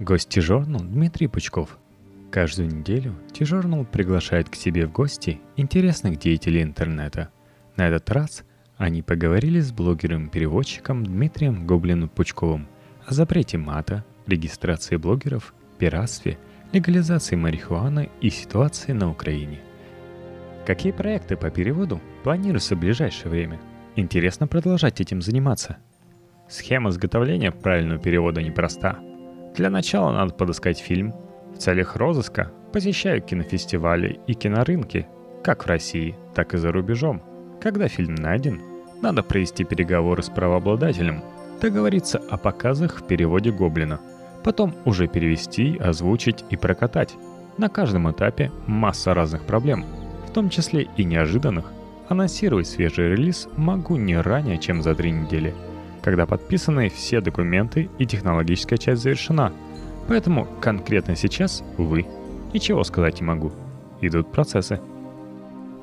Гость T-Journal Дмитрий Пучков. Каждую неделю T-Journal приглашает к себе в гости интересных деятелей интернета. На этот раз они поговорили с блогером-переводчиком Дмитрием Гоблиным Пучковым о запрете мата, регистрации блогеров, пиратстве, легализации марихуаны и ситуации на Украине. Какие проекты по переводу планируются в ближайшее время? Интересно продолжать этим заниматься. Схема изготовления правильного перевода непроста – для начала надо подыскать фильм. В целях розыска посещаю кинофестивали и кинорынки, как в России, так и за рубежом. Когда фильм найден, надо провести переговоры с правообладателем, договориться о показах в переводе Гоблина, потом уже перевести, озвучить и прокатать. На каждом этапе масса разных проблем, в том числе и неожиданных. Анонсировать свежий релиз могу не ранее, чем за три недели – когда подписаны все документы и технологическая часть завершена. Поэтому конкретно сейчас, увы, ничего сказать не могу. Идут процессы.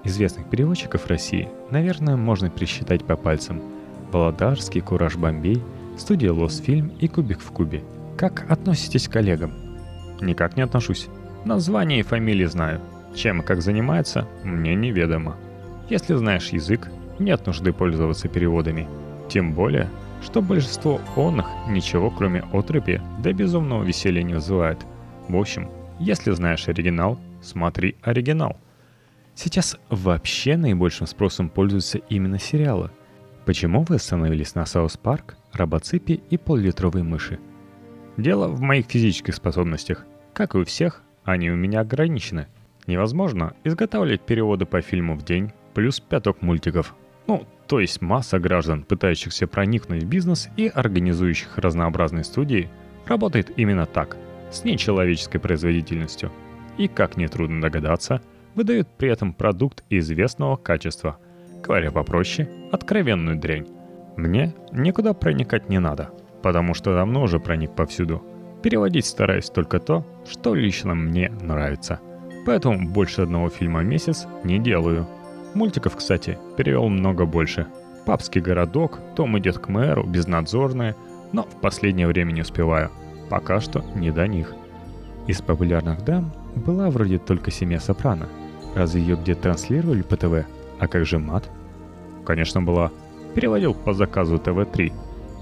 Известных переводчиков России, наверное, можно пересчитать по пальцам. Володарский, Кураж Бомбей, студия Лосфильм и Кубик в Кубе. Как относитесь к коллегам? Никак не отношусь. Название и фамилии знаю. Чем и как занимается, мне неведомо. Если знаешь язык, нет нужды пользоваться переводами. Тем более, что большинство оных ничего кроме оторопи до безумного веселья не вызывает. В общем, если знаешь оригинал, смотри оригинал. Сейчас вообще наибольшим спросом пользуются именно сериалы. Почему вы остановились на South Park, Робоципе и поллитровой мыши? Дело в моих физических способностях. Как и у всех, они у меня ограничены. Невозможно изготавливать переводы по фильму в день, плюс пяток мультиков. Ну, то есть масса граждан, пытающихся проникнуть в бизнес и организующих разнообразные студии, работает именно так, с нечеловеческой производительностью. И, как нетрудно догадаться, выдают при этом продукт известного качества. Говоря попроще, откровенную дрянь. Мне никуда проникать не надо, потому что давно уже проник повсюду. Переводить стараюсь только то, что лично мне нравится. Поэтому больше одного фильма в месяц не делаю – Мультиков, кстати, перевел много больше. «Папский городок», «Том идет к мэру», «Безнадзорные», но в последнее время не успеваю. Пока что не до них. Из популярных дам была вроде только «Семья Сопрано». Разве ее где транслировали по ТВ? А как же мат? Конечно, была. Переводил по заказу ТВ-3.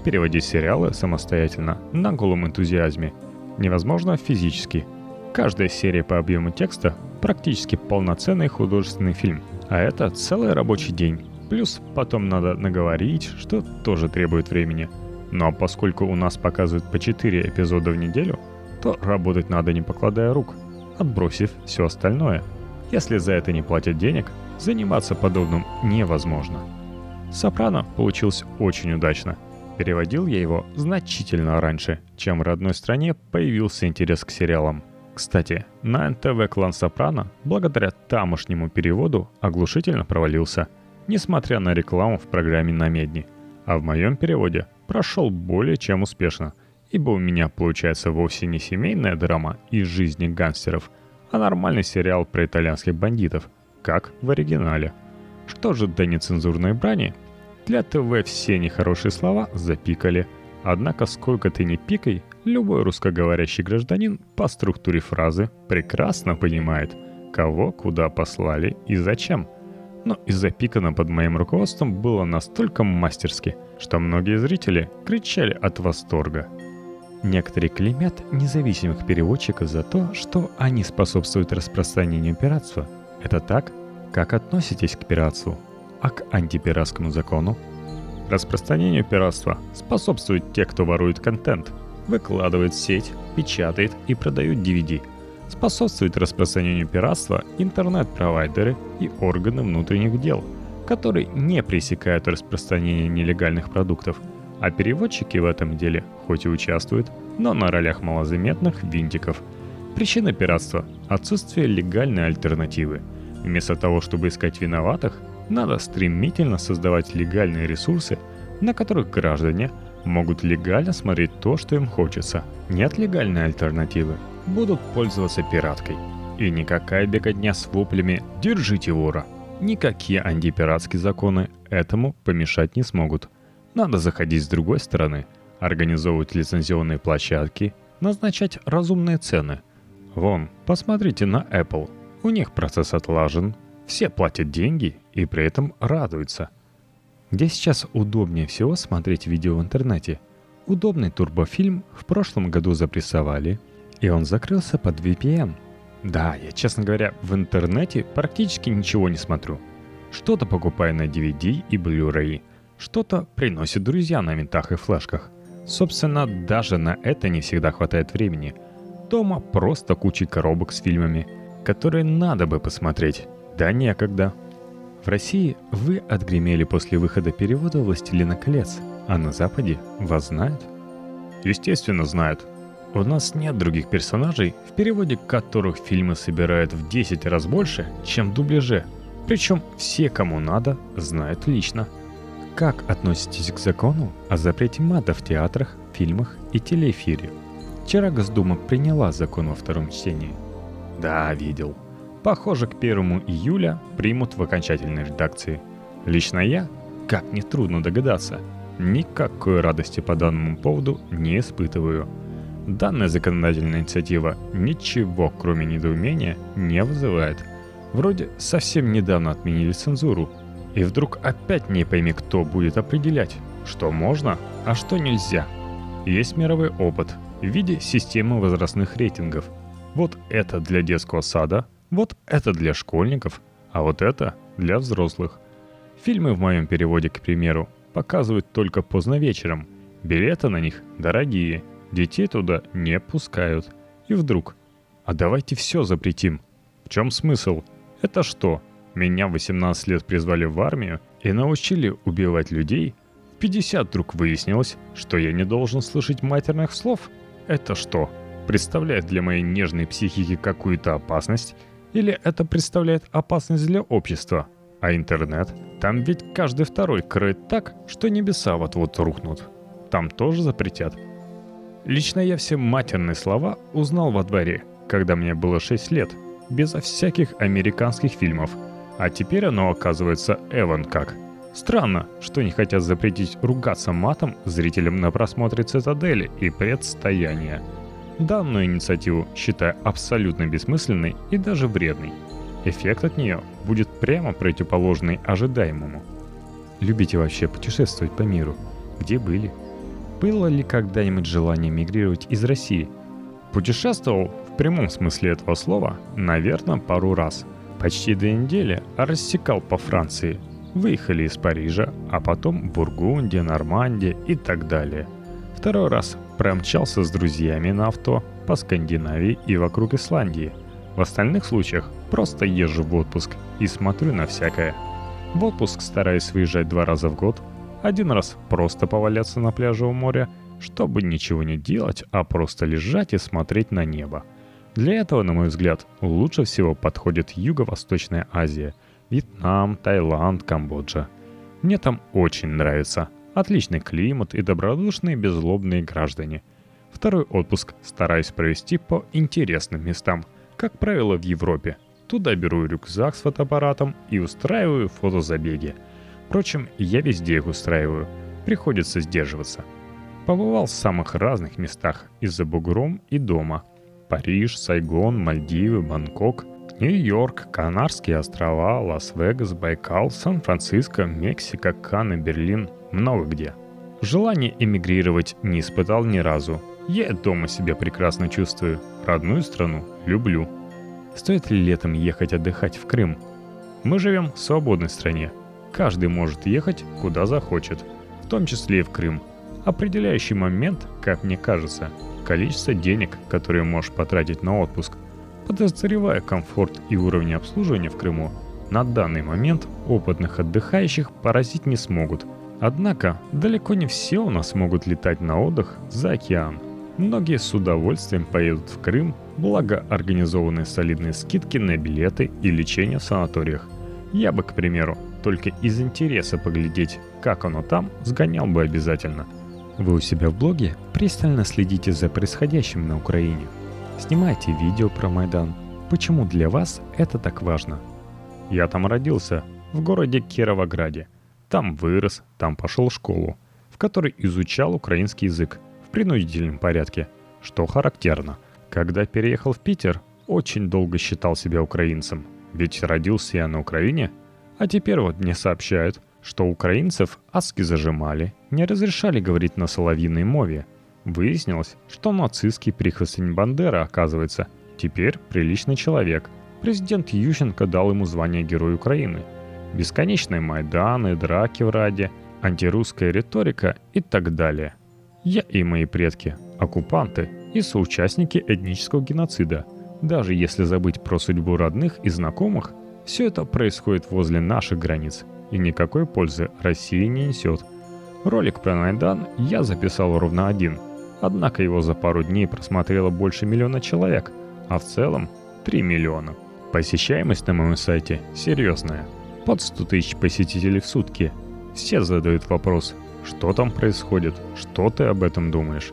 Переводить сериалы самостоятельно, на голом энтузиазме. Невозможно физически. Каждая серия по объему текста практически полноценный художественный фильм – а это целый рабочий день. Плюс потом надо наговорить, что тоже требует времени. Но поскольку у нас показывают по 4 эпизода в неделю, то работать надо не покладая рук, отбросив все остальное. Если за это не платят денег, заниматься подобным невозможно. «Сопрано» получился очень удачно. Переводил я его значительно раньше, чем в родной стране появился интерес к сериалам – кстати, на НТВ клан Сопрано, благодаря тамошнему переводу, оглушительно провалился, несмотря на рекламу в программе на Медни. А в моем переводе прошел более чем успешно, ибо у меня получается вовсе не семейная драма из жизни гангстеров, а нормальный сериал про итальянских бандитов, как в оригинале. Что же до нецензурной брани? Для ТВ все нехорошие слова запикали – Однако сколько ты ни пикай, любой русскоговорящий гражданин по структуре фразы прекрасно понимает, кого куда послали и зачем. Но и запикано под моим руководством было настолько мастерски, что многие зрители кричали от восторга. Некоторые клеймят независимых переводчиков за то, что они способствуют распространению пиратства. Это так? Как относитесь к пиратству? А к антипиратскому закону? Распространению пиратства способствуют те, кто ворует контент, выкладывает в сеть, печатает и продают DVD. Способствует распространению пиратства интернет-провайдеры и органы внутренних дел, которые не пресекают распространение нелегальных продуктов, а переводчики в этом деле хоть и участвуют, но на ролях малозаметных винтиков. Причина пиратства – отсутствие легальной альтернативы. Вместо того, чтобы искать виноватых, надо стремительно создавать легальные ресурсы, на которых граждане могут легально смотреть то, что им хочется. Нет легальной альтернативы. Будут пользоваться пираткой. И никакая беготня с воплями «Держите вора!» Никакие антипиратские законы этому помешать не смогут. Надо заходить с другой стороны, организовывать лицензионные площадки, назначать разумные цены. Вон, посмотрите на Apple. У них процесс отлажен, все платят деньги и при этом радуются. Где сейчас удобнее всего смотреть видео в интернете? Удобный турбофильм в прошлом году запрессовали, и он закрылся под VPN. Да, я, честно говоря, в интернете практически ничего не смотрю. Что-то покупаю на DVD и Blu-ray, что-то приносят друзья на винтах и флешках – Собственно, даже на это не всегда хватает времени. Дома просто куча коробок с фильмами, которые надо бы посмотреть. Да некогда. В России вы отгремели после выхода перевода «Властелина колец», а на Западе вас знают? Естественно, знают. У нас нет других персонажей, в переводе которых фильмы собирают в 10 раз больше, чем в дубляже. Причем все, кому надо, знают лично – как относитесь к закону о запрете мата в театрах, фильмах и телеэфире? Вчера Госдума приняла закон во втором чтении. Да, видел. Похоже, к 1 июля примут в окончательной редакции. Лично я, как нетрудно догадаться, никакой радости по данному поводу не испытываю. Данная законодательная инициатива ничего, кроме недоумения, не вызывает. Вроде совсем недавно отменили цензуру, и вдруг опять не пойми, кто будет определять, что можно, а что нельзя. Есть мировой опыт в виде системы возрастных рейтингов. Вот это для детского сада, вот это для школьников, а вот это для взрослых. Фильмы в моем переводе, к примеру, показывают только поздно вечером. Билеты на них дорогие, детей туда не пускают. И вдруг, а давайте все запретим. В чем смысл? Это что, меня в 18 лет призвали в армию и научили убивать людей. В 50 вдруг выяснилось, что я не должен слышать матерных слов. Это что, представляет для моей нежной психики какую-то опасность? Или это представляет опасность для общества? А интернет? Там ведь каждый второй крыт так, что небеса вот-вот рухнут. Там тоже запретят. Лично я все матерные слова узнал во дворе, когда мне было 6 лет, безо всяких американских фильмов – а теперь оно оказывается Эван как. Странно, что не хотят запретить ругаться матом зрителям на просмотре «Цитадели» и «Предстояния». Данную инициативу считаю абсолютно бессмысленной и даже вредной. Эффект от нее будет прямо противоположный ожидаемому. Любите вообще путешествовать по миру? Где были? Было ли когда-нибудь желание мигрировать из России? Путешествовал в прямом смысле этого слова, наверное, пару раз – Почти две недели рассекал по Франции. Выехали из Парижа, а потом Бургундия, Нормандия и так далее. Второй раз промчался с друзьями на авто по Скандинавии и вокруг Исландии. В остальных случаях просто езжу в отпуск и смотрю на всякое. В отпуск стараюсь выезжать два раза в год. Один раз просто поваляться на пляже у моря, чтобы ничего не делать, а просто лежать и смотреть на небо – для этого, на мой взгляд, лучше всего подходит Юго-Восточная Азия, Вьетнам, Таиланд, Камбоджа. Мне там очень нравится. Отличный климат и добродушные беззлобные граждане. Второй отпуск стараюсь провести по интересным местам, как правило в Европе. Туда беру рюкзак с фотоаппаратом и устраиваю фотозабеги. Впрочем, я везде их устраиваю. Приходится сдерживаться. Побывал в самых разных местах, и за бугром, и дома – Париж, Сайгон, Мальдивы, Бангкок, Нью-Йорк, Канарские острова, Лас-Вегас, Байкал, Сан-Франциско, Мексика, Канны, Берлин, много где. Желание эмигрировать не испытал ни разу. Я дома себя прекрасно чувствую. Родную страну люблю. Стоит ли летом ехать отдыхать в Крым? Мы живем в свободной стране. Каждый может ехать куда захочет, в том числе и в Крым. Определяющий момент, как мне кажется – количество денег, которые можешь потратить на отпуск. Подозревая комфорт и уровень обслуживания в Крыму, на данный момент опытных отдыхающих поразить не смогут. Однако, далеко не все у нас могут летать на отдых за океан. Многие с удовольствием поедут в Крым, благо организованы солидные скидки на билеты и лечение в санаториях. Я бы, к примеру, только из интереса поглядеть, как оно там, сгонял бы обязательно – вы у себя в блоге пристально следите за происходящим на Украине. Снимайте видео про Майдан. Почему для вас это так важно? Я там родился, в городе Кировограде. Там вырос, там пошел в школу, в которой изучал украинский язык в принудительном порядке. что характерно. Когда переехал в Питер, очень долго считал себя украинцем. Ведь родился я на Украине, а теперь вот мне сообщают, что украинцев аски зажимали, не разрешали говорить на соловьиной мове. Выяснилось, что нацистский прихвостень Бандера, оказывается, теперь приличный человек. Президент Ющенко дал ему звание Герой Украины. Бесконечные Майданы, драки в Раде, антирусская риторика и так далее. Я и мои предки – оккупанты и соучастники этнического геноцида. Даже если забыть про судьбу родных и знакомых, все это происходит возле наших границ – и никакой пользы России не несет. Ролик про Найдан я записал ровно один, однако его за пару дней просмотрело больше миллиона человек, а в целом 3 миллиона. Посещаемость на моем сайте серьезная. Под 100 тысяч посетителей в сутки. Все задают вопрос, что там происходит, что ты об этом думаешь.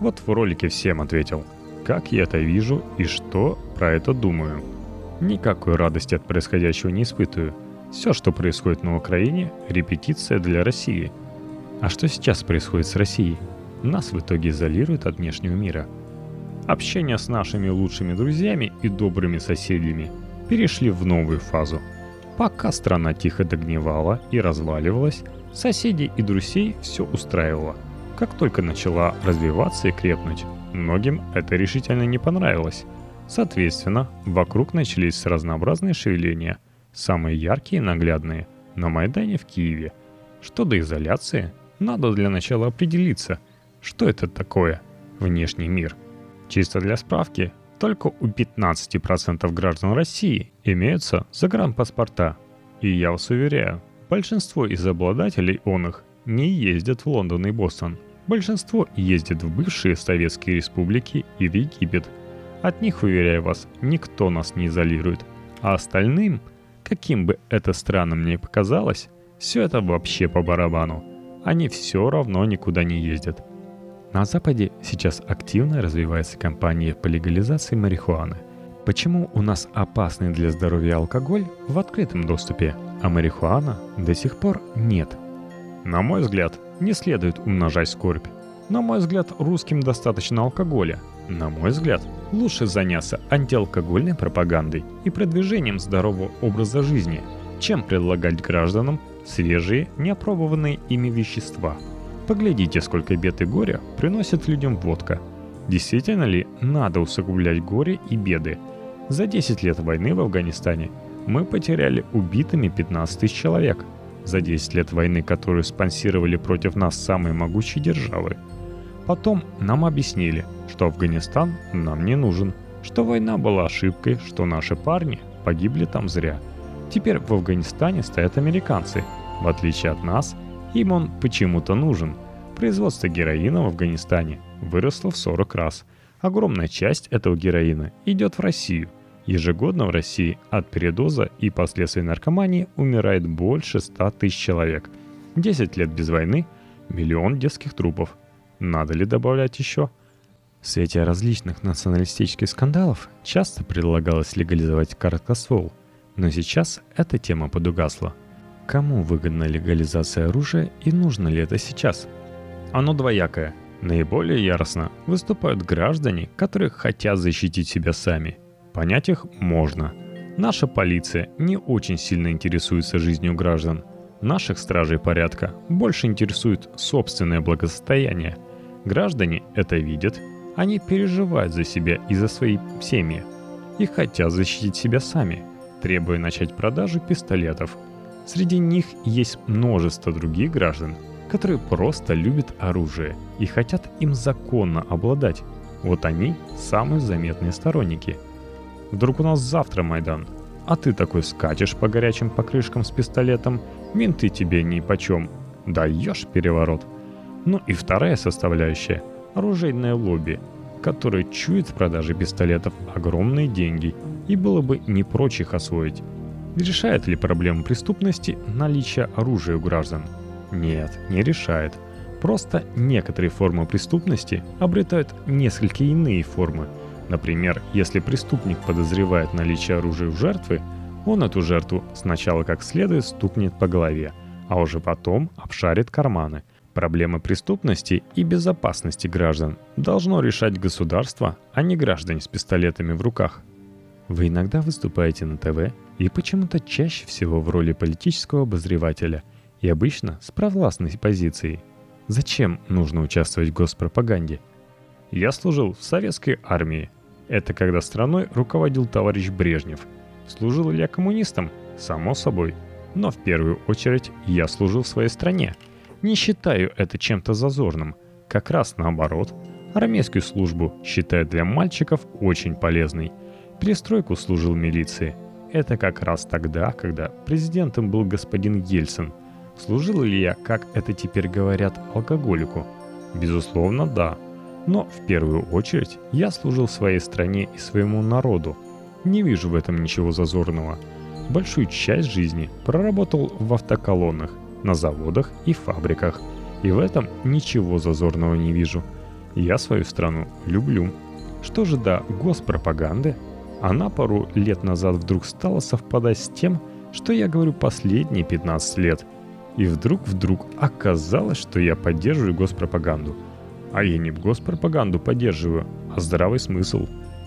Вот в ролике всем ответил, как я это вижу и что про это думаю. Никакой радости от происходящего не испытываю – все, что происходит на Украине, репетиция для России. А что сейчас происходит с Россией? Нас в итоге изолируют от внешнего мира. Общение с нашими лучшими друзьями и добрыми соседями перешли в новую фазу. Пока страна тихо догнивала и разваливалась, соседей и друзей все устраивало. Как только начала развиваться и крепнуть, многим это решительно не понравилось. Соответственно, вокруг начались разнообразные шевеления – Самые яркие и наглядные – на Майдане в Киеве. Что до изоляции, надо для начала определиться, что это такое внешний мир. Чисто для справки, только у 15% граждан России имеются загранпаспорта. И я вас уверяю, большинство из обладателей он их не ездят в Лондон и Бостон. Большинство ездит в бывшие советские республики и в Египет. От них, уверяю вас, никто нас не изолирует. А остальным – Каким бы это странным ни показалось, все это вообще по барабану. Они все равно никуда не ездят. На Западе сейчас активно развивается кампания по легализации марихуаны. Почему у нас опасный для здоровья алкоголь в открытом доступе, а марихуана до сих пор нет? На мой взгляд, не следует умножать скорбь. На мой взгляд, русским достаточно алкоголя – на мой взгляд, лучше заняться антиалкогольной пропагандой и продвижением здорового образа жизни, чем предлагать гражданам свежие, неопробованные ими вещества. Поглядите, сколько бед и горя приносит людям водка. Действительно ли надо усугублять горе и беды? За 10 лет войны в Афганистане мы потеряли убитыми 15 тысяч человек. За 10 лет войны, которую спонсировали против нас самые могучие державы – Потом нам объяснили, что Афганистан нам не нужен, что война была ошибкой, что наши парни погибли там зря. Теперь в Афганистане стоят американцы. В отличие от нас, им он почему-то нужен. Производство героина в Афганистане выросло в 40 раз. Огромная часть этого героина идет в Россию. Ежегодно в России от передоза и последствий наркомании умирает больше 100 тысяч человек. 10 лет без войны – миллион детских трупов – надо ли добавлять еще? В свете различных националистических скандалов часто предлагалось легализовать короткоствол, но сейчас эта тема подугасла. Кому выгодна легализация оружия и нужно ли это сейчас? Оно двоякое. Наиболее яростно выступают граждане, которые хотят защитить себя сами. Понять их можно. Наша полиция не очень сильно интересуется жизнью граждан. Наших стражей порядка больше интересует собственное благосостояние – Граждане это видят, они переживают за себя и за свои семьи и хотят защитить себя сами, требуя начать продажу пистолетов. Среди них есть множество других граждан, которые просто любят оружие и хотят им законно обладать. Вот они самые заметные сторонники. Вдруг у нас завтра Майдан, а ты такой скачешь по горячим покрышкам с пистолетом, менты тебе ни почем, даешь переворот – ну и вторая составляющая – оружейное лобби, которое чует в продаже пистолетов огромные деньги и было бы не прочь их освоить. Решает ли проблему преступности наличие оружия у граждан? Нет, не решает. Просто некоторые формы преступности обретают несколько иные формы. Например, если преступник подозревает наличие оружия у жертвы, он эту жертву сначала как следует стукнет по голове, а уже потом обшарит карманы – Проблемы преступности и безопасности граждан должно решать государство, а не граждане с пистолетами в руках. Вы иногда выступаете на ТВ и почему-то чаще всего в роли политического обозревателя и обычно с провластной позицией. Зачем нужно участвовать в госпропаганде? Я служил в советской армии. Это когда страной руководил товарищ Брежнев. Служил ли я коммунистом? Само собой. Но в первую очередь я служил в своей стране – не считаю это чем-то зазорным. Как раз наоборот. Армейскую службу считаю для мальчиков очень полезной. Перестройку служил милиции. Это как раз тогда, когда президентом был господин Ельцин. Служил ли я, как это теперь говорят, алкоголику? Безусловно, да. Но в первую очередь я служил своей стране и своему народу. Не вижу в этом ничего зазорного. Большую часть жизни проработал в автоколоннах – на заводах и фабриках. И в этом ничего зазорного не вижу. Я свою страну люблю. Что же до госпропаганды? Она пару лет назад вдруг стала совпадать с тем, что я говорю последние 15 лет. И вдруг-вдруг оказалось, что я поддерживаю госпропаганду. А я не госпропаганду поддерживаю, а здравый смысл.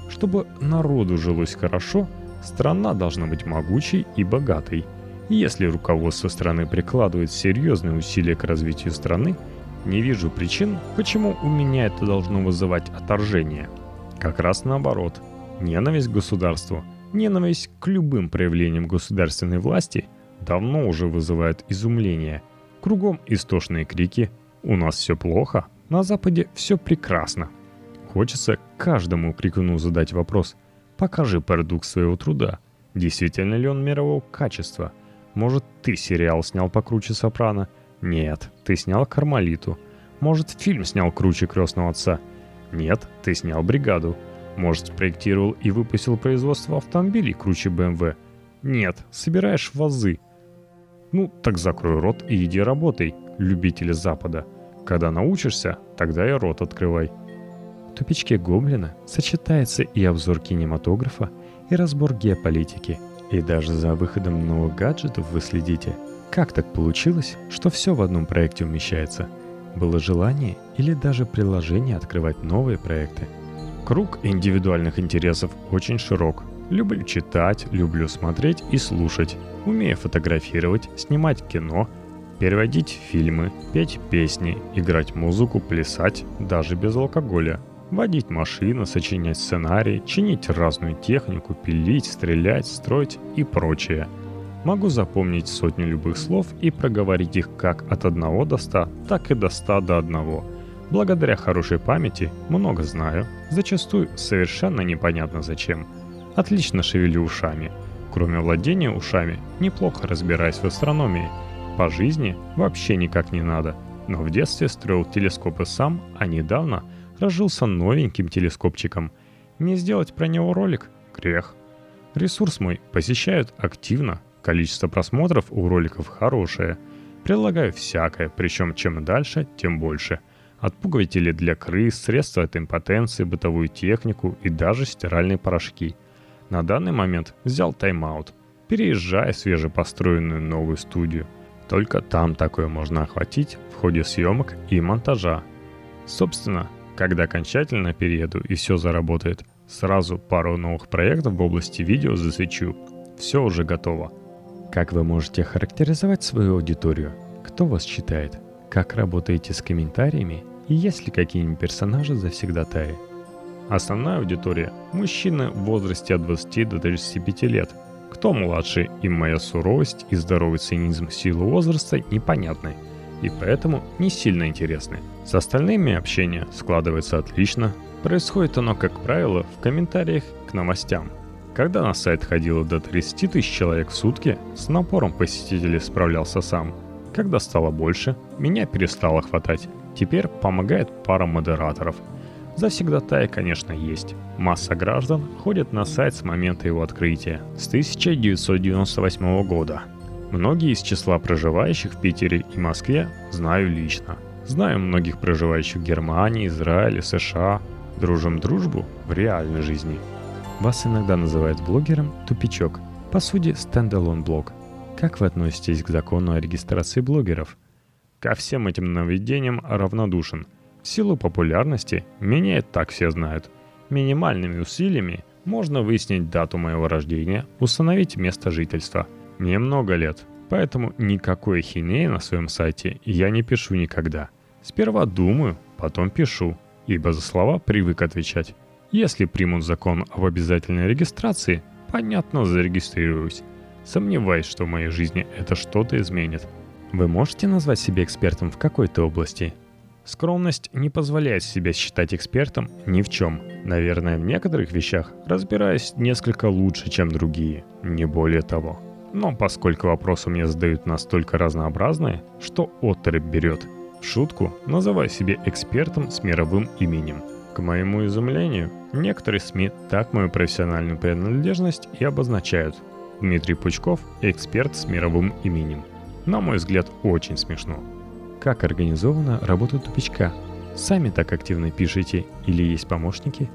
Чтобы народу жилось хорошо, страна должна быть могучей и богатой – если руководство страны прикладывает серьезные усилия к развитию страны, не вижу причин, почему у меня это должно вызывать отторжение. Как раз наоборот. Ненависть к государству, ненависть к любым проявлениям государственной власти давно уже вызывает изумление. Кругом истошные крики «У нас все плохо», «На Западе все прекрасно». Хочется каждому крикуну задать вопрос «Покажи продукт своего труда. Действительно ли он мирового качества?» – может, ты сериал снял покруче «Сопрано»? Нет, ты снял «Кармалиту». Может, фильм снял круче «Крестного отца»? Нет, ты снял «Бригаду». Может, спроектировал и выпустил производство автомобилей круче BMW? Нет, собираешь вазы. Ну, так закрой рот и иди работай, любители Запада. Когда научишься, тогда и рот открывай. В тупичке Гоблина сочетается и обзор кинематографа, и разбор геополитики – и даже за выходом новых гаджетов вы следите. Как так получилось, что все в одном проекте умещается? Было желание или даже приложение открывать новые проекты? Круг индивидуальных интересов очень широк. Люблю читать, люблю смотреть и слушать. Умею фотографировать, снимать кино, переводить фильмы, петь песни, играть музыку, плясать, даже без алкоголя – Водить машину, сочинять сценарий, чинить разную технику, пилить, стрелять, строить и прочее. Могу запомнить сотню любых слов и проговорить их как от одного до ста, так и до ста до одного. Благодаря хорошей памяти много знаю, зачастую совершенно непонятно зачем. Отлично шевелю ушами. Кроме владения ушами, неплохо разбираюсь в астрономии. По жизни вообще никак не надо. Но в детстве строил телескопы сам, а недавно – разжился новеньким телескопчиком. Не сделать про него ролик – грех. Ресурс мой посещают активно, количество просмотров у роликов хорошее. Прилагаю всякое, причем чем дальше, тем больше. Отпугиватели для крыс, средства от импотенции, бытовую технику и даже стиральные порошки. На данный момент взял тайм-аут, переезжая в свежепостроенную новую студию. Только там такое можно охватить в ходе съемок и монтажа. Собственно, когда окончательно перееду и все заработает, сразу пару новых проектов в области видео засвечу. Все уже готово. Как вы можете характеризовать свою аудиторию? Кто вас читает? Как работаете с комментариями? И есть ли какие-нибудь персонажи завсегдатаи? Основная аудитория – мужчины в возрасте от 20 до 35 лет. Кто младше, им моя суровость и здоровый цинизм силы возраста непонятны – и поэтому не сильно интересны. С остальными общение складывается отлично. Происходит оно, как правило, в комментариях к новостям. Когда на сайт ходило до 30 тысяч человек в сутки, с напором посетителей справлялся сам. Когда стало больше, меня перестало хватать. Теперь помогает пара модераторов. Завсегдатаи, конечно, есть. Масса граждан ходит на сайт с момента его открытия, с 1998 года. Многие из числа проживающих в Питере и Москве знаю лично. Знаю многих проживающих в Германии, Израиле, США. Дружим дружбу в реальной жизни. Вас иногда называют блогером «тупичок». По сути, стендалон блог. Как вы относитесь к закону о регистрации блогеров? ко всем этим нововведениям равнодушен. В силу популярности меня и так все знают. Минимальными усилиями можно выяснить дату моего рождения, установить место жительства. Мне много лет, поэтому никакой хинеи на своем сайте я не пишу никогда. Сперва думаю, потом пишу, ибо за слова привык отвечать. Если примут закон об обязательной регистрации, понятно, зарегистрируюсь. Сомневаюсь, что в моей жизни это что-то изменит. Вы можете назвать себя экспертом в какой-то области? Скромность не позволяет себя считать экспертом ни в чем. Наверное, в некоторых вещах разбираюсь несколько лучше, чем другие, не более того. Но поскольку вопросы мне задают настолько разнообразные, что отрыв берет. В шутку называю себя экспертом с мировым именем. К моему изумлению, некоторые СМИ так мою профессиональную принадлежность и обозначают. Дмитрий Пучков – эксперт с мировым именем. На мой взгляд, очень смешно. Как организована работа тупичка? Сами так активно пишете или есть помощники?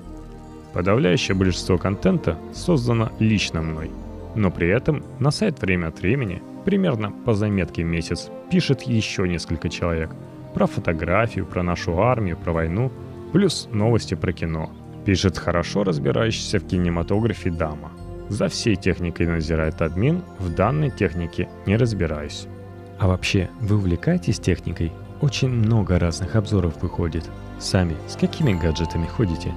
Подавляющее большинство контента создано лично мной. Но при этом на сайт время от времени, примерно по заметке в месяц, пишет еще несколько человек. Про фотографию, про нашу армию, про войну – Плюс новости про кино. Пишет хорошо разбирающийся в кинематографе дама. За всей техникой надзирает админ, в данной технике не разбираюсь. А вообще, вы увлекаетесь техникой? Очень много разных обзоров выходит. Сами с какими гаджетами ходите?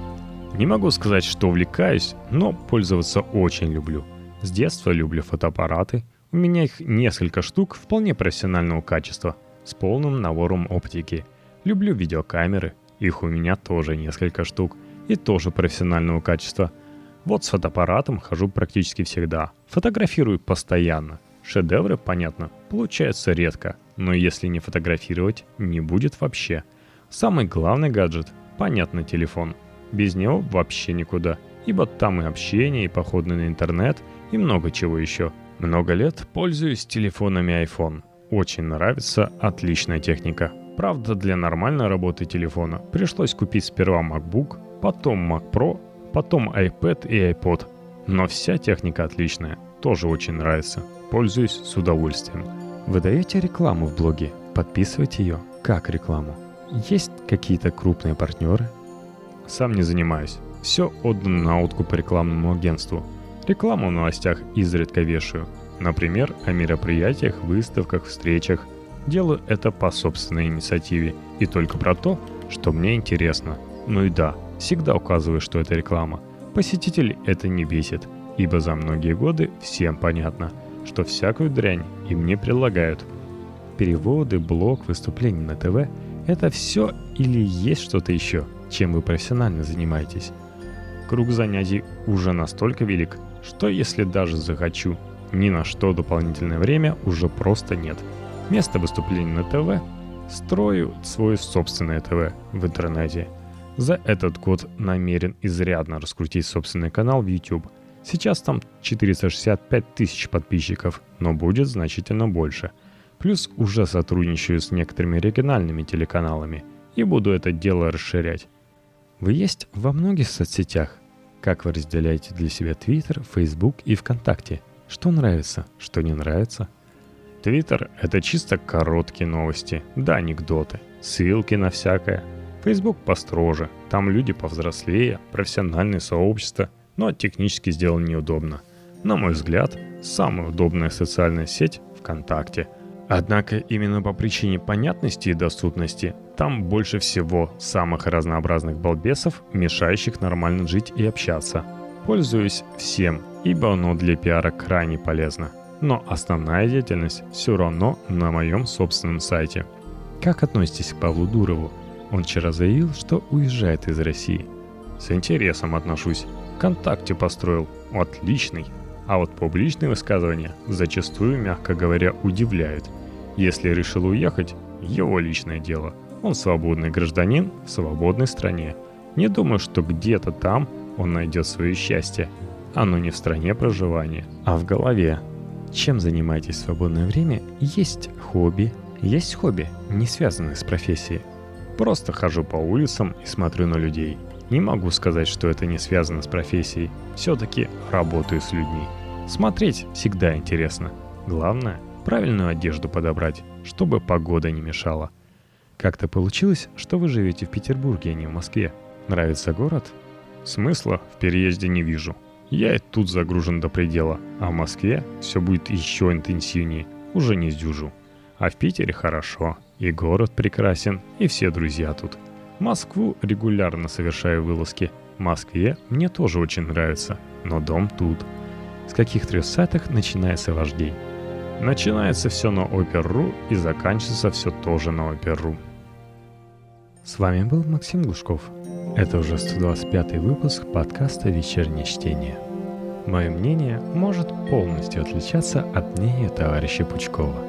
Не могу сказать, что увлекаюсь, но пользоваться очень люблю. С детства люблю фотоаппараты. У меня их несколько штук вполне профессионального качества, с полным набором оптики. Люблю видеокамеры, их у меня тоже несколько штук и тоже профессионального качества. Вот с фотоаппаратом хожу практически всегда. Фотографирую постоянно. Шедевры, понятно, получаются редко, но если не фотографировать, не будет вообще. Самый главный гаджет, понятно, телефон. Без него вообще никуда, ибо там и общение, и походы на интернет, и много чего еще. Много лет пользуюсь телефонами iPhone. Очень нравится, отличная техника. Правда, для нормальной работы телефона пришлось купить сперва MacBook, потом Mac Pro, потом iPad и iPod. Но вся техника отличная, тоже очень нравится. Пользуюсь с удовольствием. Вы даете рекламу в блоге? Подписывайте ее. Как рекламу? Есть какие-то крупные партнеры? Сам не занимаюсь. Все отдано на откуп рекламному агентству. Рекламу в новостях изредка вешаю. Например, о мероприятиях, выставках, встречах – Делаю это по собственной инициативе и только про то, что мне интересно. Ну и да, всегда указываю, что это реклама. Посетителей это не бесит, ибо за многие годы всем понятно, что всякую дрянь им не предлагают. Переводы, блог, выступления на ТВ – это все или есть что-то еще, чем вы профессионально занимаетесь. Круг занятий уже настолько велик, что если даже захочу, ни на что дополнительное время уже просто нет – Место выступления на ТВ строю свое собственное ТВ в интернете. За этот год намерен изрядно раскрутить собственный канал в YouTube. Сейчас там 465 тысяч подписчиков, но будет значительно больше. Плюс уже сотрудничаю с некоторыми региональными телеканалами и буду это дело расширять. Вы есть во многих соцсетях. Как вы разделяете для себя Twitter, Facebook и ВКонтакте? Что нравится, что не нравится – Твиттер — это чисто короткие новости, да анекдоты, ссылки на всякое. Фейсбук построже, там люди повзрослее, профессиональное сообщество, но технически сделано неудобно. На мой взгляд, самая удобная социальная сеть — ВКонтакте. Однако именно по причине понятности и доступности там больше всего самых разнообразных балбесов, мешающих нормально жить и общаться. Пользуюсь всем, ибо оно для пиара крайне полезно но основная деятельность все равно на моем собственном сайте. Как относитесь к Павлу Дурову? Он вчера заявил, что уезжает из России. С интересом отношусь. Контакте построил. Отличный. А вот публичные высказывания зачастую, мягко говоря, удивляют. Если решил уехать, его личное дело. Он свободный гражданин в свободной стране. Не думаю, что где-то там он найдет свое счастье. Оно не в стране проживания, а в голове. Чем занимаетесь в свободное время? Есть хобби. Есть хобби, не связанные с профессией. Просто хожу по улицам и смотрю на людей. Не могу сказать, что это не связано с профессией. Все-таки работаю с людьми. Смотреть всегда интересно. Главное – правильную одежду подобрать, чтобы погода не мешала. Как-то получилось, что вы живете в Петербурге, а не в Москве. Нравится город? Смысла в переезде не вижу. Я и тут загружен до предела, а в Москве все будет еще интенсивнее, уже не сдюжу. А в Питере хорошо, и город прекрасен, и все друзья тут. Москву регулярно совершаю вылазки. В Москве мне тоже очень нравится, но дом тут. С каких трех сайтах начинается день? Начинается все на Опер.ру и заканчивается все тоже на Опер.ру. С вами был Максим Глушков. Это уже 125 выпуск подкаста «Вечернее чтение». Мое мнение может полностью отличаться от мнения товарища Пучкова –